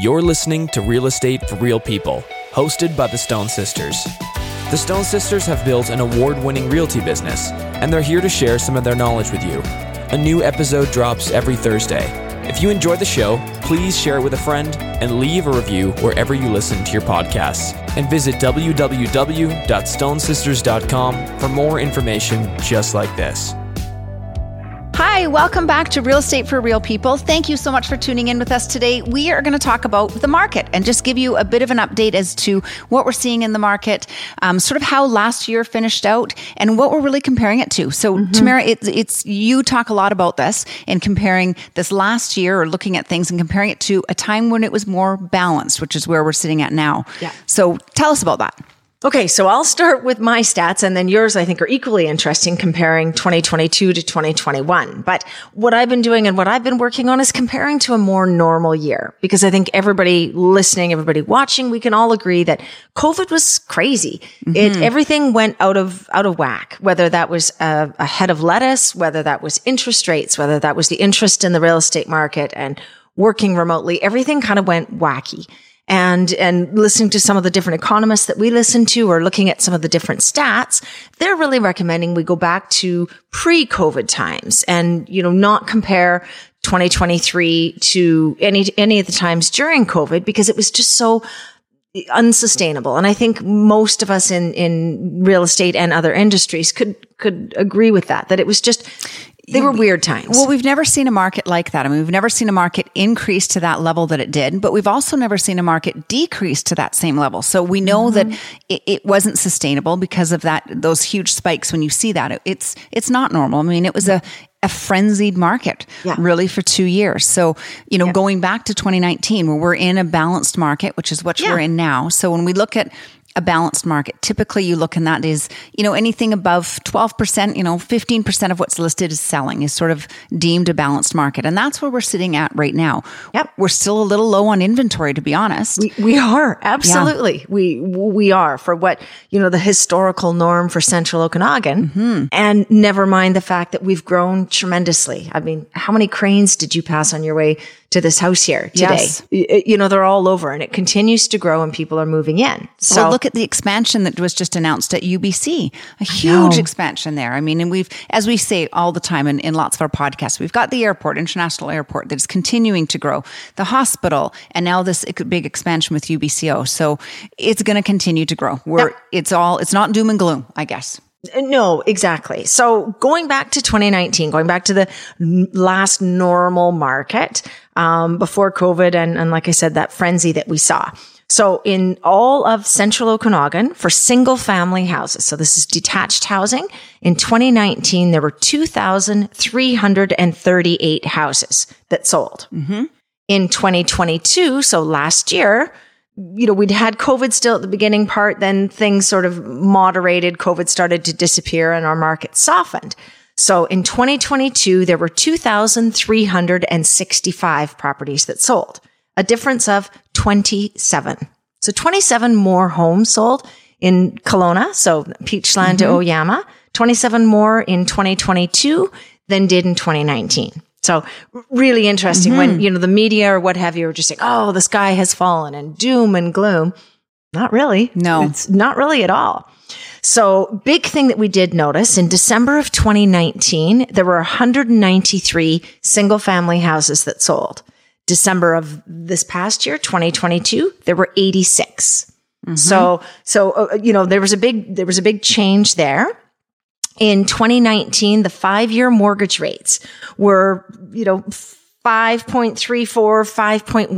You're listening to Real Estate for Real People, hosted by the Stone Sisters. The Stone Sisters have built an award winning realty business, and they're here to share some of their knowledge with you. A new episode drops every Thursday. If you enjoy the show, please share it with a friend and leave a review wherever you listen to your podcasts. And visit www.stonesisters.com for more information just like this. Hi, welcome back to Real Estate for Real People. Thank you so much for tuning in with us today. We are going to talk about the market and just give you a bit of an update as to what we're seeing in the market, um, sort of how last year finished out, and what we're really comparing it to. So, mm-hmm. Tamara, it's, it's you talk a lot about this and comparing this last year or looking at things and comparing it to a time when it was more balanced, which is where we're sitting at now. Yeah. So, tell us about that. Okay, so I'll start with my stats and then yours I think are equally interesting comparing 2022 to 2021. But what I've been doing and what I've been working on is comparing to a more normal year because I think everybody listening, everybody watching, we can all agree that COVID was crazy. Mm-hmm. It, everything went out of, out of whack, whether that was a, a head of lettuce, whether that was interest rates, whether that was the interest in the real estate market and working remotely, everything kind of went wacky and, and listening to some of the different economists that we listen to or looking at some of the different stats, they're really recommending we go back to pre-COVID times and, you know, not compare 2023 to any, any of the times during COVID because it was just so unsustainable. And I think most of us in, in real estate and other industries could, could agree with that, that it was just, they were weird times. Well, we've never seen a market like that. I mean, we've never seen a market increase to that level that it did, but we've also never seen a market decrease to that same level. So we know mm-hmm. that it, it, wasn't sustainable because of that, those huge spikes when you see that. It, it's, it's not normal. I mean, it was a, a frenzied market yeah. really for two years. So, you know, yeah. going back to 2019 where we're in a balanced market, which is what yeah. we're in now. So when we look at a balanced market. Typically, you look and that is, you know, anything above 12%, you know, 15% of what's listed is selling is sort of deemed a balanced market. And that's where we're sitting at right now. Yep. We're still a little low on inventory, to be honest. We, we are. Absolutely. Yeah. We, we are for what, you know, the historical norm for central Okanagan. Mm-hmm. And never mind the fact that we've grown tremendously. I mean, how many cranes did you pass on your way to this house here today. Yes. You know, they're all over and it continues to grow and people are moving in. So well, look at the expansion that was just announced at UBC, a huge expansion there. I mean, and we've, as we say all the time in, in lots of our podcasts, we've got the airport, international airport that is continuing to grow, the hospital, and now this big expansion with UBCO. So it's going to continue to grow. We're, it's all, it's not doom and gloom, I guess. Uh, no, exactly. So going back to 2019, going back to the last normal market um, before COVID, and, and like I said, that frenzy that we saw. So in all of central Okanagan for single family houses, so this is detached housing, in 2019, there were 2,338 houses that sold. Mm-hmm. In 2022, so last year, you know, we'd had COVID still at the beginning part, then things sort of moderated. COVID started to disappear and our market softened. So in 2022, there were 2,365 properties that sold, a difference of 27. So 27 more homes sold in Kelowna, so Peachland mm-hmm. to Oyama, 27 more in 2022 than did in 2019. So really interesting mm-hmm. when, you know, the media or what have you are just saying, oh, the sky has fallen and doom and gloom. Not really. No. It's not really at all. So big thing that we did notice in December of 2019, there were 193 single family houses that sold. December of this past year, 2022, there were 86. Mm-hmm. So, so, uh, you know, there was a big, there was a big change there in 2019, the five year mortgage rates were, you know, 5.34, 5.19,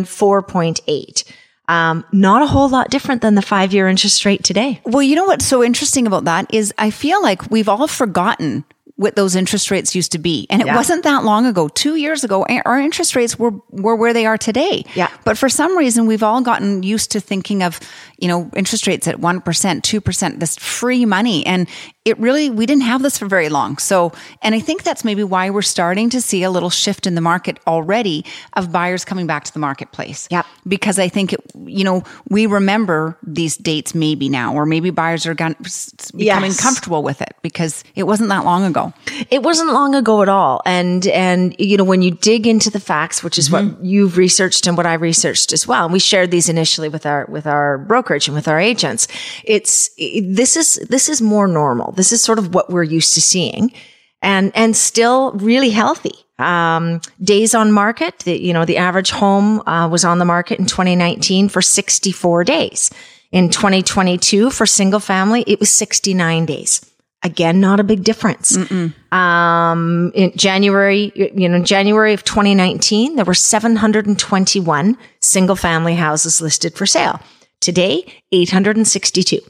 4.8. Um, not a whole lot different than the five year interest rate today. Well, you know what's so interesting about that is I feel like we've all forgotten what those interest rates used to be. And it yeah. wasn't that long ago. Two years ago, our interest rates were, were where they are today. Yeah. But for some reason, we've all gotten used to thinking of, you know, interest rates at 1%, 2%, this free money. And it really, we didn't have this for very long. So, and I think that's maybe why we're starting to see a little shift in the market already of buyers coming back to the marketplace. Yeah. Because I think, it, you know, we remember these dates maybe now, or maybe buyers are becoming yes. comfortable with it because it wasn't that long ago. Ago. It wasn't long ago at all. And, and, you know, when you dig into the facts, which is mm-hmm. what you've researched and what I researched as well, and we shared these initially with our, with our brokerage and with our agents, it's, this is, this is more normal. This is sort of what we're used to seeing and, and still really healthy. Um, days on market, the, you know, the average home uh, was on the market in 2019 for 64 days. In 2022 for single family, it was 69 days. Again, not a big difference. Um, in January, you know, January of 2019, there were 721 single family houses listed for sale. Today, 862.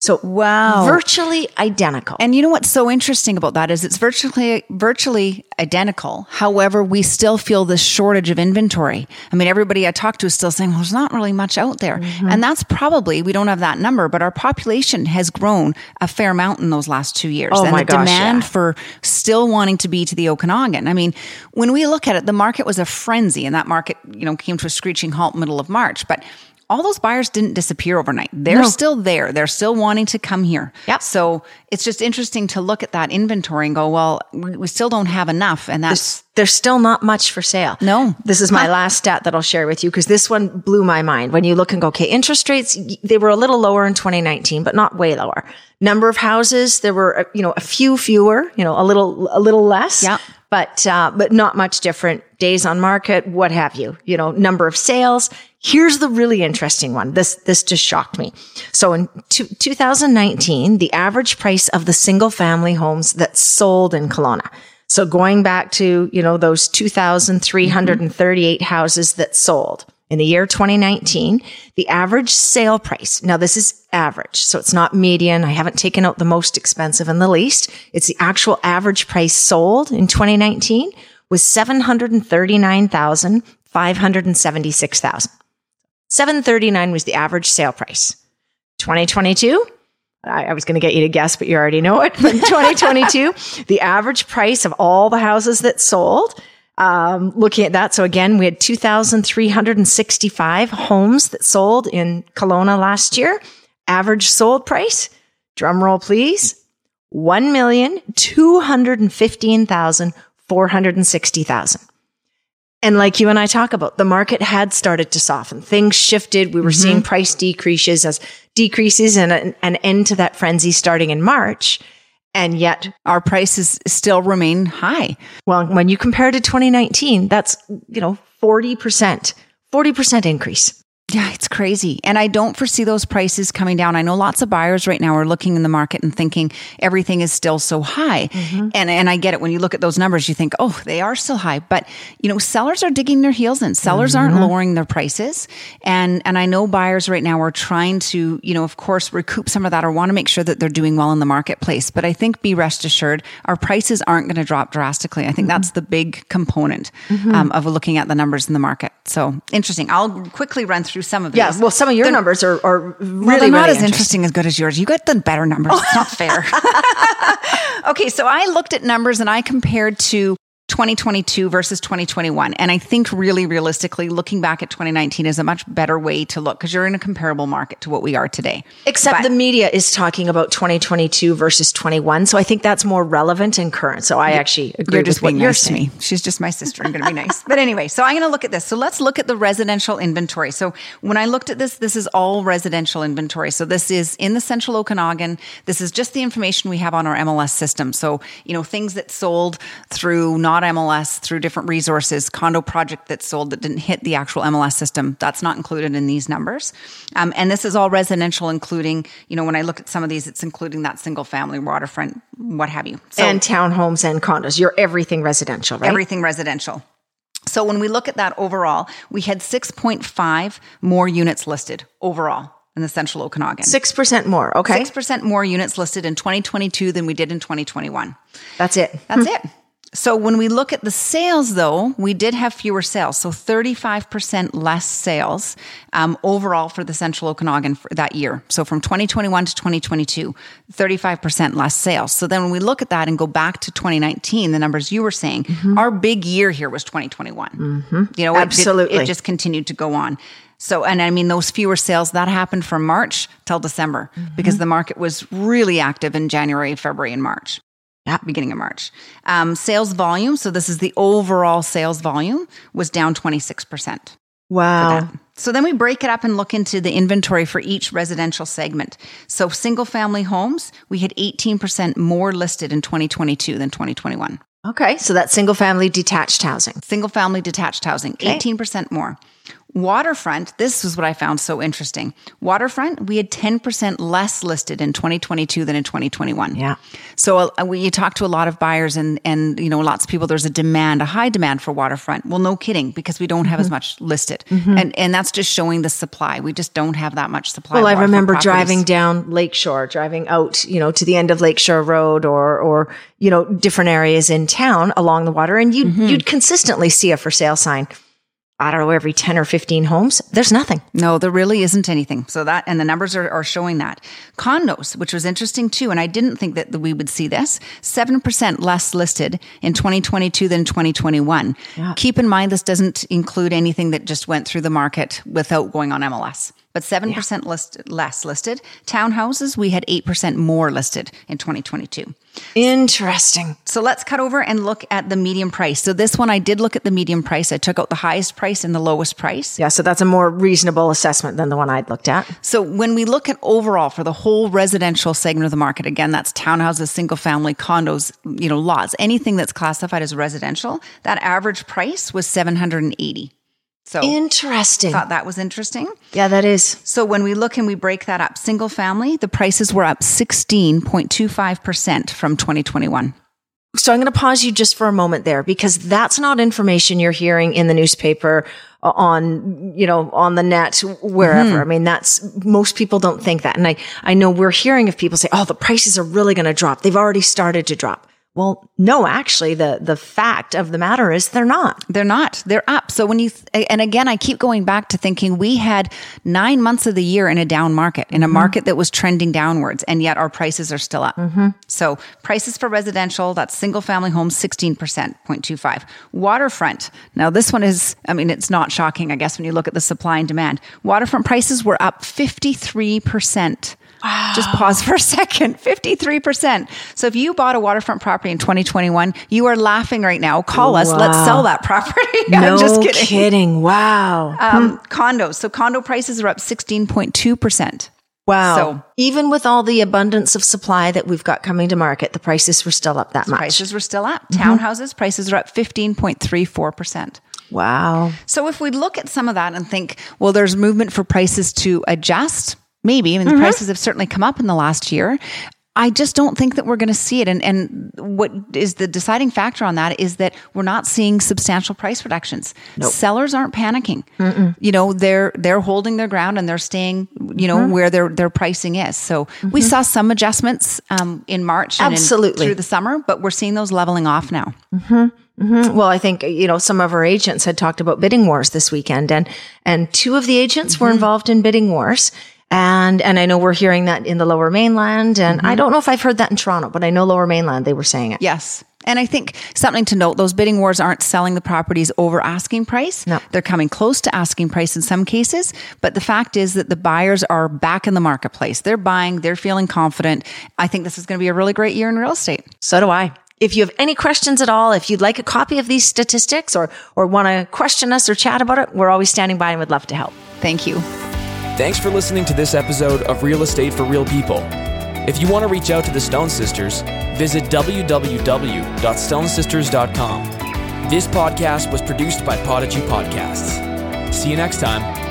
So wow, virtually identical. And you know what's so interesting about that is it's virtually virtually identical. However, we still feel this shortage of inventory. I mean, everybody I talk to is still saying, "Well, there's not really much out there," mm-hmm. and that's probably we don't have that number, but our population has grown a fair amount in those last two years, oh and my the gosh, demand yeah. for still wanting to be to the Okanagan. I mean, when we look at it, the market was a frenzy, and that market, you know, came to a screeching halt middle of March, but all those buyers didn't disappear overnight. They're no. still there. They're still wanting to come here. Yep. So it's just interesting to look at that inventory and go, well, we still don't have enough. And that's, there's, there's still not much for sale. No. This is my huh. last stat that I'll share with you because this one blew my mind. When you look and go, okay, interest rates, they were a little lower in 2019, but not way lower. Number of houses, there were, you know, a few fewer, you know, a little, a little less. Yeah but uh, but not much different. Days on market, what have you? You know, number of sales. Here's the really interesting one. This this just shocked me. So in t- 2019, the average price of the single family homes that sold in Kelowna. So going back to you know those 2,338 mm-hmm. houses that sold in the year 2019, the average sale price, now this is average, so it's not median. I haven't taken out the most expensive and the least. It's the actual average price sold in 2019 was 739,576,000. 739 was the average sale price. 2022, I, I was going to get you to guess, but you already know it. But 2022, the average price of all the houses that sold um, looking at that. So again, we had 2,365 homes that sold in Kelowna last year. Average sold price, drum roll please, 1,215,460,000. And like you and I talk about, the market had started to soften. Things shifted. We were mm-hmm. seeing price decreases as decreases and an end to that frenzy starting in March and yet our prices still remain high. Well, when you compare to 2019, that's, you know, 40%, 40% increase. Yeah, it's crazy. And I don't foresee those prices coming down. I know lots of buyers right now are looking in the market and thinking everything is still so high. Mm-hmm. And and I get it when you look at those numbers you think, "Oh, they are still high." But, you know, sellers are digging their heels in. Sellers mm-hmm. aren't lowering their prices. And and I know buyers right now are trying to, you know, of course, recoup some of that or want to make sure that they're doing well in the marketplace. But I think be rest assured, our prices aren't going to drop drastically. I think mm-hmm. that's the big component mm-hmm. um, of looking at the numbers in the market. So, interesting. I'll quickly run through some of these. Yeah, well, some of your they're, numbers are, are really, well, they're not really as interesting as good as yours. You got the better numbers. It's not fair. okay, so I looked at numbers and I compared to 2022 versus 2021. And I think really realistically, looking back at 2019 is a much better way to look because you're in a comparable market to what we are today. Except but, the media is talking about 2022 versus 21. So I think that's more relevant and current. So I actually agree you're just with what you're nice saying. to me. She's just my sister. I'm going to be nice. But anyway, so I'm going to look at this. So let's look at the residential inventory. So when I looked at this, this is all residential inventory. So this is in the central Okanagan. This is just the information we have on our MLS system. So, you know, things that sold through not MLS through different resources, condo project that sold that didn't hit the actual MLS system. That's not included in these numbers. Um, and this is all residential, including, you know, when I look at some of these, it's including that single family waterfront, what have you. So, and townhomes and condos. You're everything residential, right? Everything residential. So when we look at that overall, we had 6.5 more units listed overall in the central Okanagan. 6% more, okay. 6% more units listed in 2022 than we did in 2021. That's it. That's it. So when we look at the sales, though, we did have fewer sales. So 35% less sales um, overall for the Central Okanagan for that year. So from 2021 to 2022, 35% less sales. So then when we look at that and go back to 2019, the numbers you were saying, mm-hmm. our big year here was 2021. Mm-hmm. You know, absolutely, it, it, just continued to go on. So, and I mean, those fewer sales that happened from March till December mm-hmm. because the market was really active in January, February, and March. Yeah. Beginning of March. Um, sales volume. So this is the overall sales volume was down 26%. Wow. So then we break it up and look into the inventory for each residential segment. So single family homes, we had 18% more listed in 2022 than 2021. Okay. So that's single family detached housing. Single family detached housing, Okay. 18% more. Waterfront, this was what I found so interesting. Waterfront, we had 10% less listed in 2022 than in 2021. Yeah. So uh, we, you talk to a lot of buyers and, and, you know, lots of people, there's a demand, a high demand for waterfront. Well, no kidding, because we don't have Mm-hmm. as much listed. And, and that's just showing the supply. We just don't have that much supply. Well, I remember properties. driving down Lakeshore, driving out, you know, to the end of Lakeshore Road or, or, you know, different areas in town along the water. And you'd, you'd consistently see a for sale sign. I don't know, every 10 or 15 homes. There's nothing. No, there really isn't anything. So that, and the numbers are, are showing that. Condos, which was interesting too, and I didn't think that we would see this, 7% less listed in 2022 than 2021. Keep in mind, this doesn't include anything that just went through the market without going on MLS. But 7% list, less listed. Townhouses, we had 8% more listed in 2022. Interesting. So let's cut over and look at the medium price. So this one, I did look at the medium price. I took out the highest price and the lowest price. Yeah. So that's a more reasonable assessment than the one I'd looked at. So when we look at overall for the whole residential segment of the market, again, that's townhouses, single family condos, you know, lots, anything that's classified as residential, that average price was 780. So Interesting. thought that was interesting. Yeah, that is. So when we look and we break that up, single family, the prices were up 16.25% from 2021. So I'm going to pause you just for a moment there because that's not information you're hearing in the newspaper uh, on, you know, on the net, wherever. I mean, that's most people don't think that. And I, I know we're hearing of people say, Oh, the prices are really going to drop. They've already started to drop. Well, no, actually the, the fact of the matter is they're not. They're not. They're up. So when you, th- and again, I keep going back to thinking we had nine months of the year in a down market, in a mm-hmm. market that was trending downwards, and yet our prices are still up. Mm-hmm. So prices for residential, that's single family homes, 16%, 0.25. Waterfront. Now this one is, I mean, it's not shocking, I guess, when you look at the supply and demand. Waterfront prices were up 53%. Just pause for a second. 53%. So if you bought a waterfront property in 2021, you are laughing right now. Call us. Let's sell that property. No I'm just kidding. kidding. Wow. Um, Condos. So condo prices are up 16.2%. wow. so- even with all the abundance of supply that we've got coming to market, the prices were still up that much. Prices were still up. Townhouses prices are up 15.34%. Wow. So if we look at some of that and think, well, there's movement for prices to adjust, maybe. I mean, the mm-hmm. prices have certainly come up in the last year. I just don't think that we're going to see it. And, and what is the deciding factor on that is that we're not seeing substantial price reductions. Sellers aren't panicking. You know, they're they're holding their ground and they're staying, you know, mm-hmm. where their their pricing is. So we mm-hmm. saw some adjustments um, in March and in- Absolutely. through the summer, but we're seeing those leveling off now. Well, I think you know some of our agents had talked about bidding wars this weekend, and and two of the agents were involved in bidding wars, and and I know we're hearing that in the Lower Mainland, and I mm-hmm. don't know if I've heard that in Toronto, but I know Lower Mainland they were saying it. Yes. And I think something to note, those bidding wars aren't selling the properties over asking price. No. They're coming close to asking price in some cases. But the fact is that the buyers are back in the marketplace. They're buying, they're feeling confident. I think this is going to be a really great year in real estate. So do I. If you have any questions at all, if you'd like a copy of these statistics or or want to question us or chat about it, we're always standing by and would love to help. Thank you. Thanks for listening to this episode of Real Estate for Real People. If you want to reach out to the Stone Sisters, visit www.stonesisters.com. This podcast was produced by Podigy Podcasts. See you next time.